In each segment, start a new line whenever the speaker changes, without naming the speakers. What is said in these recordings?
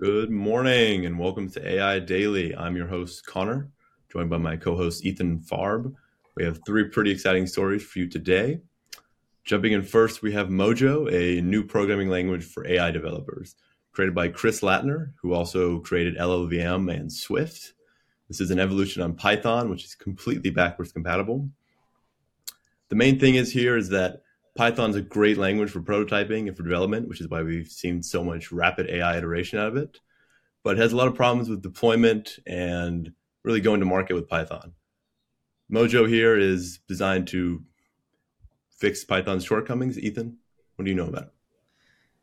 Good morning and welcome to AI Daily. I'm your host, Conner, joined by my co host, Ethan Farb. We have three pretty exciting stories for you today. Jumping in first, we have Mojo, a new programming language for AI developers, created by Chris Lattner, who also created LLVM and Swift. This is an evolution on Python, which is completely backwards compatible. The main thing is here is that Python's a great language for prototyping and for development, which is why we've seen so much rapid AI iteration out of it. But it has a lot of problems with deployment and really going to market with Python. Mojo here is designed to fix Python's shortcomings. Ethan, what do you know about it?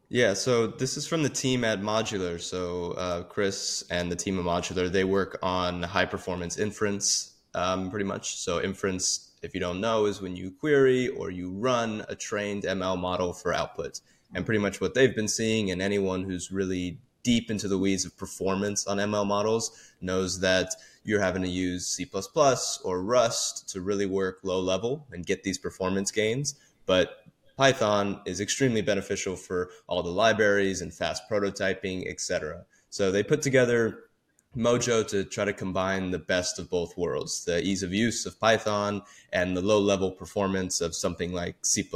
Yeah, so this is from the team at Modular. So uh, Chris and the team at Modular, they work on high performance inference, um, pretty much. So inference if you don't know, is when you query or you run a trained ML model for output. And pretty much what they've been seeing, and anyone who's really deep into the weeds of performance on ML models knows that you're having to use C or Rust to really work low level and get these performance gains. But Python is extremely beneficial for all the libraries and fast prototyping, etc. So they put together Mojo to try to combine the best of both worlds the ease of use of Python and the low level performance of something like C.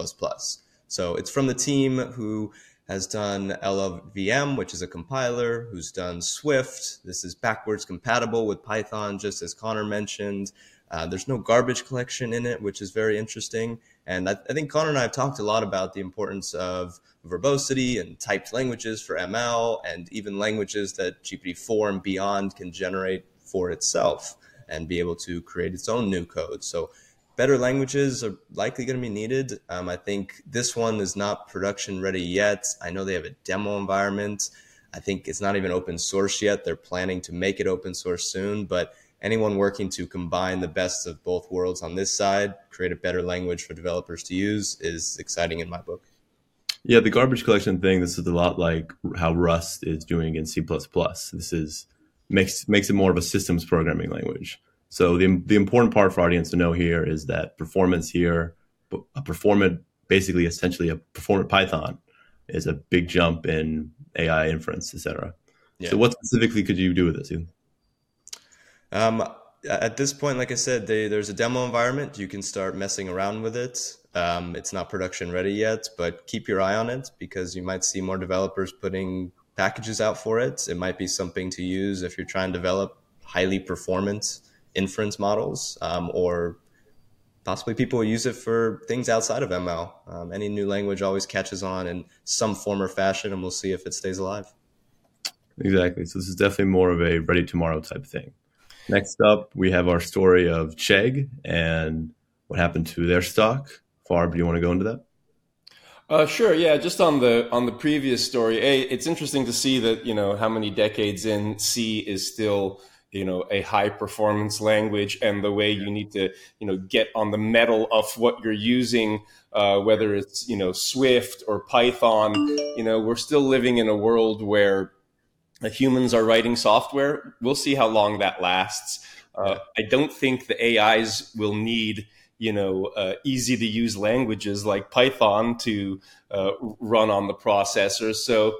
So it's from the team who has done LLVM, which is a compiler, who's done Swift. This is backwards compatible with Python, just as Conner mentioned. Uh, there's no garbage collection in it, which is very interesting. And I, I, think Conner and I have talked a lot about the importance of verbosity and typed languages for ML, and even languages that GPT-4 and beyond can generate for itself and be able to create its own new code. So better languages are likely going to be needed. Um, I think this one is not production ready yet. I know they have a demo environment. I think it's not even open source yet. They're planning to make it open source soon, but anyone working to combine the best of both worlds on this side, create a better language for developers to use, is exciting in my book.
Yeah, the garbage collection thing. This is a lot like how Rust is doing in C++. This is makes makes it more of a systems programming language. So the the important part for audience to know here is that performance here, a performant, basically essentially a performant Python, is a big jump in AI inference, etc. Yeah. So what specifically could you do with this?
Um, at this point, like I said, they, there's a demo environment. You can start messing around with it. Um, it's not production ready yet, but keep your eye on it because you might see more developers putting packages out for it. It might be something to use if you're trying to develop highly performant inference models, um, or possibly people use it for things outside of ML. Um, any new language always catches on in some form or fashion, and we'll see if it stays alive.
Exactly. So this is definitely more of a ready tomorrow type thing. Next up, we have our story of Chegg and what happened to their stock. Farb, do you want to go into that?
Uh, sure. Yeah. Just on the on the previous story, a it's interesting to see that you know how many decades in C is still you know a high performance language and the way you need to you know get on the metal of what you're using uh, whether it's you know swift or python you know we're still living in a world where humans are writing software. We'll see how long that lasts. Uh, I don't think the AIs will need you know uh, easy to use languages like Python to uh, run on the processors. So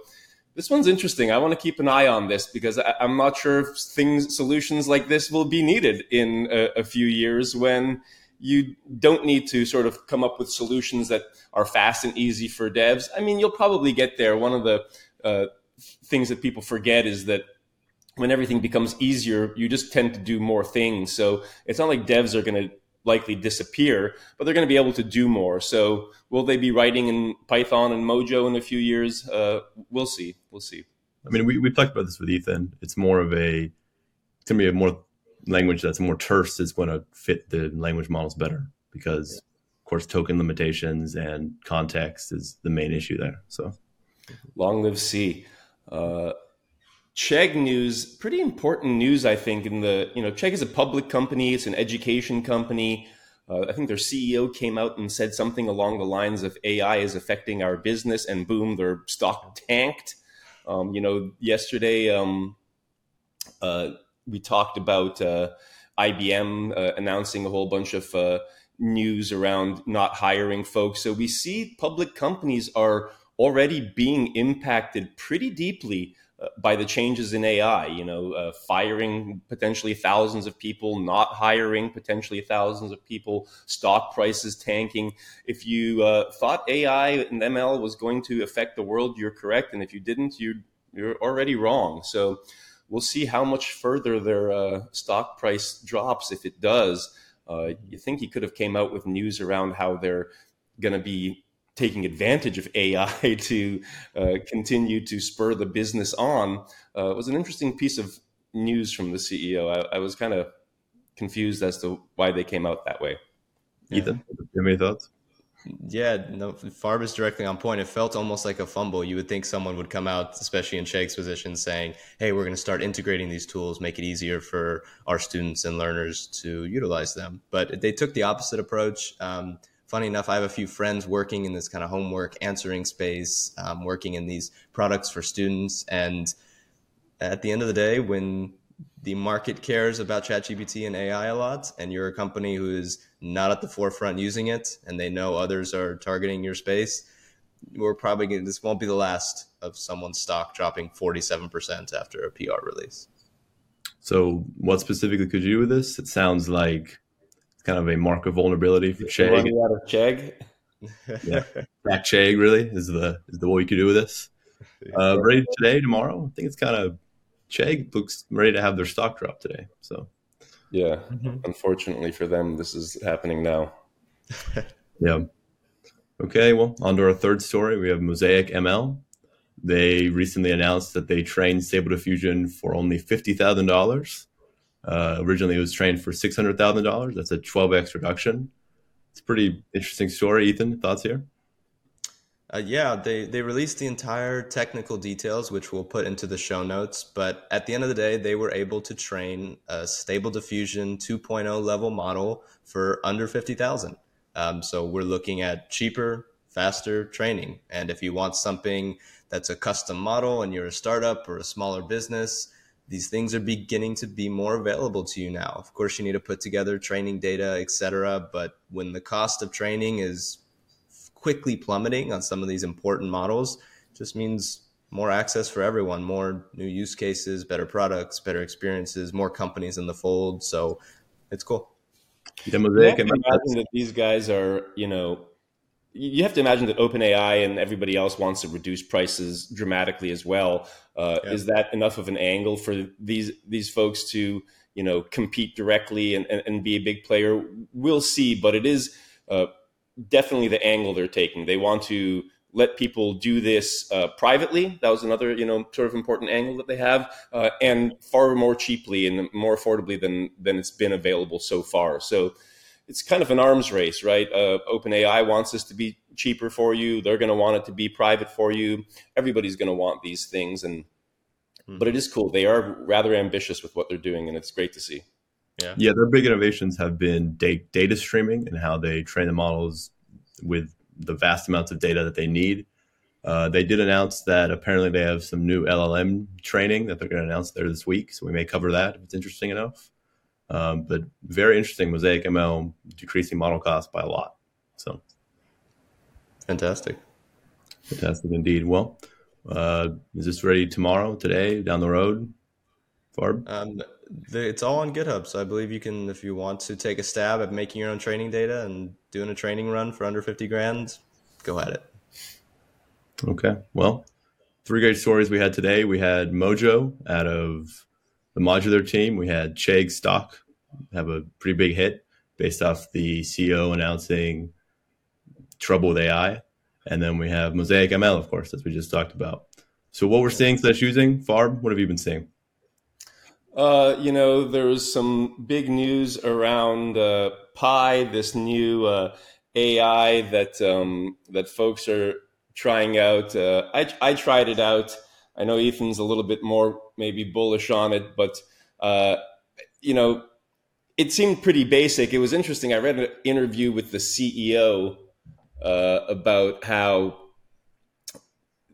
this one's interesting. I want to keep an eye on this because I, am not sure if things solutions like this will be needed in a, a few years when you don't need to sort of come up with solutions that are fast and easy for devs. I mean, you'll probably get there. One of the uh, things that people forget is that when everything becomes easier, you just tend to do more things. So it's not like devs are going to likely disappear, but they're going to be able to do more. So will they be writing in Python and Mojo in a few years? Uh, we'll see. We'll see.
I mean, we, we talked about this with Ethan. It's more of a, going to me, a more language that's more terse is going to fit the language models better because, yeah. of course, token limitations and context is the main issue there. So
long live C. Uh, Chegg News, pretty important news, I think. In the you know, Chegg is a public company; it's an education company. Uh, I think their CEO came out and said something along the lines of AI is affecting our business, and boom, their stock tanked. Um, you know, yesterday um, uh, we talked about uh, IBM uh, announcing a whole bunch of uh, news around not hiring folks. So we see public companies are already being impacted pretty deeply uh, by the changes in AI, you know, uh, firing potentially thousands of people, not hiring potentially thousands of people, stock prices tanking. If you uh, thought AI and ML was going to affect the world, you're correct, and if you didn't, you you're already wrong. So we'll see how much further their uh, stock price drops if it does. Uh, you think he could have came out with news around how they're going to be taking advantage of AI to uh, continue to spur the business on uh, was an interesting piece of news from the CEO. I, I was kind of confused as to why they came out that way.
Yeah. Ethan, any thoughts?
Yeah, no, Farb is directly on point. It felt almost like a fumble. You would think someone would come out, especially in Chegg's position, saying, "Hey, we're going to start integrating these tools, make it easier for our students and learners to utilize them." But they took the opposite approach. Um, funny enough, I have a few friends working in this kind of homework answering space, um, working in these products for students. And at the end of the day, when the market cares about ChatGPT and AI a lot, and you're a company who is not at the forefront using it, and they know others are targeting your space, we're probably going this won't be the last of someone's stock dropping 47% after a PR release.
So, what specifically could you do with this? It sounds like kind of a mark of vulnerability for Chegg.
out of Chegg.
yeah, back Chegg really is the is the what you could do with this. Uh, ready today, tomorrow. I think it's kind of Chegg looks ready to have their stock drop today. So,
yeah, mm-hmm. unfortunately for them, this is happening now.
yeah. Okay, well, on to our third story. We have Mosaic ML. They recently announced that they trained Stable Diffusion for only fifty thousand dollars uh, originally, it was trained for six hundred thousand dollars. That's a twelve x reduction. It's a pretty interesting story. Ethan, thoughts here?
Uh, yeah, they they released the entire technical details, which we'll put into the show notes. But at the end of the day, they were able to train a Stable Diffusion 2.0 level model for under fifty thousand. Um, so we're looking at cheaper, faster training. And if you want something that's a custom model and you're a startup or a smaller business, these things are beginning to be more available to you now. Of course, you need to put together training data, etc. But when the cost of training is quickly plummeting on some of these important models, just means more access for everyone, more new use cases, better products, better experiences, more companies in the fold. So it's cool.
Yeah, Mosaic imagine that these guys are, you know, you have to imagine that OpenAI and everybody else wants to reduce prices dramatically as well. Uh, yeah. Is that enough of an angle for these these folks to you know compete directly and, and, and be a big player? We'll see, but it is uh, definitely the angle they're taking. They want to let people do this uh, privately. That was another you know sort of important angle that they have, uh, and far more cheaply and more affordably than than it's been available so far. So it's kind of an arms race, right? Uh, OpenAI wants this to be cheaper for you. They're going to want it to be private for you. Everybody's going to want these things, and mm-hmm. but it is cool. They are rather ambitious with what they're doing, and it's great to see.
Yeah, yeah. Their big innovations have been data streaming and how they train the models with the vast amounts of data that they need. Uh, they did announce that apparently they have some new LLM training that they're going to announce there this week, so we may cover that if it's interesting enough. Um, but very interesting Mosaic ML decreasing model cost by a lot. So
fantastic.
Fantastic indeed. Well, uh, is this ready tomorrow, today, down the road? Farb?
Um, the, it's all on GitHub. So I believe you can, if you want to take a stab at making your own training data and doing a training run for under 50 grand, go at it.
Okay. Well, three great stories we had today. We had Mojo out of the modular team, we had Chegg Stock have a pretty big hit based off the CEO announcing trouble with AI. And then we have Mosaic ML, of course, as we just talked about. So what we're seeing slash using, Farb, what have you been seeing?
Uh, you know, there was some big news around uh, Pi, this new uh, AI that um, that folks are trying out. Uh, I, I tried it out. I know Ethan's a little bit more maybe bullish on it, but uh, you know, it seemed pretty basic. It was interesting. I read an interview with the CEO uh, about how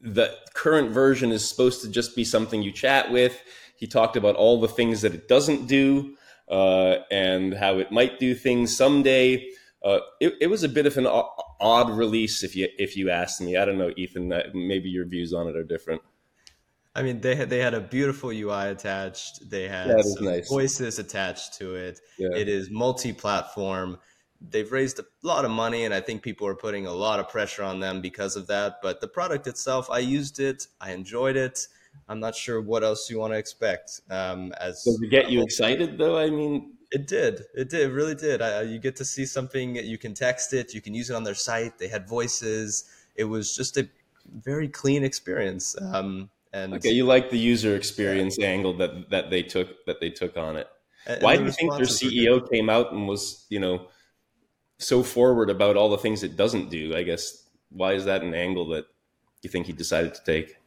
the current version is supposed to just be something you chat with. He talked about all the things that it doesn't do uh, and how it might do things someday. Uh, it, it, was a bit of an odd release if you if you asked me. I don't know, Ethan. Maybe your views on it are different.
I mean, they had they had a beautiful UI attached. They had nice. voices attached to it. Yeah. It is multi-platform. They've raised a lot of money, and I think people are putting a lot of pressure on them because of that. But the product itself, I used it. I enjoyed it. I'm not sure what else you want to expect. Um, as
does it get you excited though? I mean,
it did. It did. It really did. I, you get to see something. You can text it. You can use it on their site. They had voices. It was just a very clean experience. Um, and
okay, you like the user experience yeah. angle that that they took that they took on it. And, Why do you think their CEO came out and was you know so forward about all the things it doesn't do? I guess why is that an angle that you think he decided to take?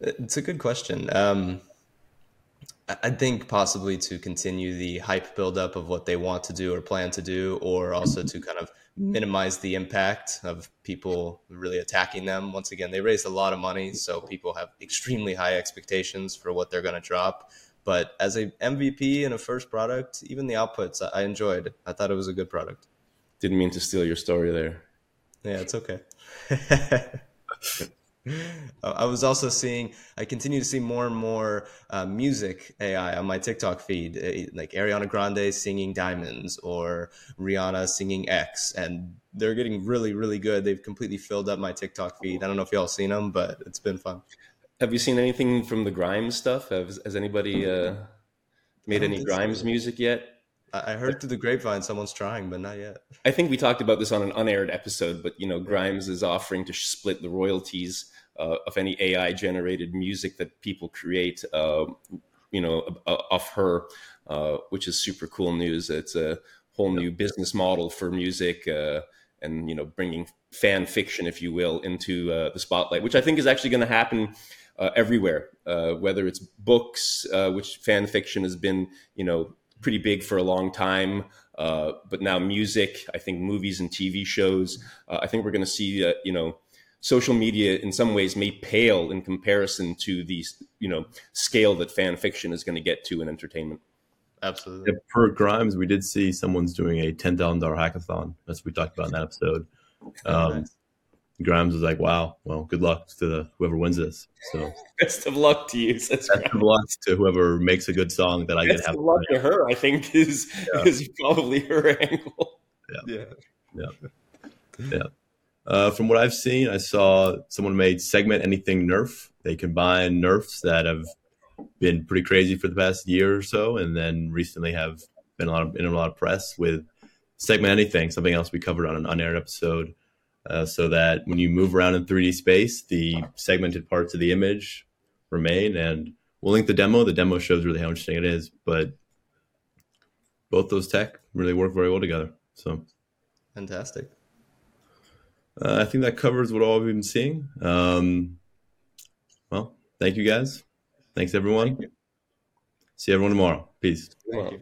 It's a good question. Um, I think possibly to continue the hype buildup of what they want to do or plan to do, or also to kind of minimize the impact of people really attacking them. Once again, they raised a lot of money, so people have extremely high expectations for what they're going to drop. But as a MVP and a first product, even the outputs I enjoyed. I thought it was a good product.
Didn't mean to steal your story there.
Yeah, it's okay. I was also seeing, I continue to see more and more uh, music AI on my TikTok feed, uh, like Ariana Grande singing Diamonds or Rihanna singing X, and they're getting really, really good. They've completely filled up my TikTok feed. I don't know if y'all seen them, but it's been fun.
Have you seen anything from the Grimes stuff? Has, has anybody uh, made any Grimes music yet?
I heard through the grapevine someone's trying, but not yet.
I think we talked about this on an unaired episode, but you know, Grimes is offering to split the royalties uh, of any AI generated music that people create, uh, you know, of her, uh, which is super cool news. It's a whole new business model for music uh, and, you know, bringing fan fiction, if you will, into uh, the spotlight, which I think is actually going to happen. Uh, everywhere, whether it's books, which fan fiction has been, you know, pretty big for a long time. Uh, but now music, I think movies and TV shows. Uh, I think we're going to see, uh, you know, social media in some ways may pale in comparison to the you know scale that fan fiction is going to get to in entertainment.
Absolutely.
Yeah, for Grimes, we did see someone's doing a ten thousand dollar hackathon. That's what we talked about in that episode. Um, nice. Grimes was like, "Wow, well, good luck to whoever wins this." So,
best of luck to you. Best
Grimes. of luck to whoever makes a good song that I
best
get. Best
of luck to her. I think is yeah. is probably her angle.
Yeah. Yeah. Yeah. yeah. Uh, from what I've seen, I saw someone made segment anything Nerf. They combine Nerfs that have been pretty crazy for the past year or so, and then recently have been a lot of, in a lot of press with segment anything, something else we covered on an unaired episode. Uh, so that when you move around in 3D space, the segmented parts of the image remain. And we'll link the demo. The demo shows really how interesting it is, but both those tech really work very well together. So
fantastic
uh, I think that covers what all we've been seeing. Um, well, thank you guys. Thanks everyone. Thank you. See everyone tomorrow. Peace.
Thank you.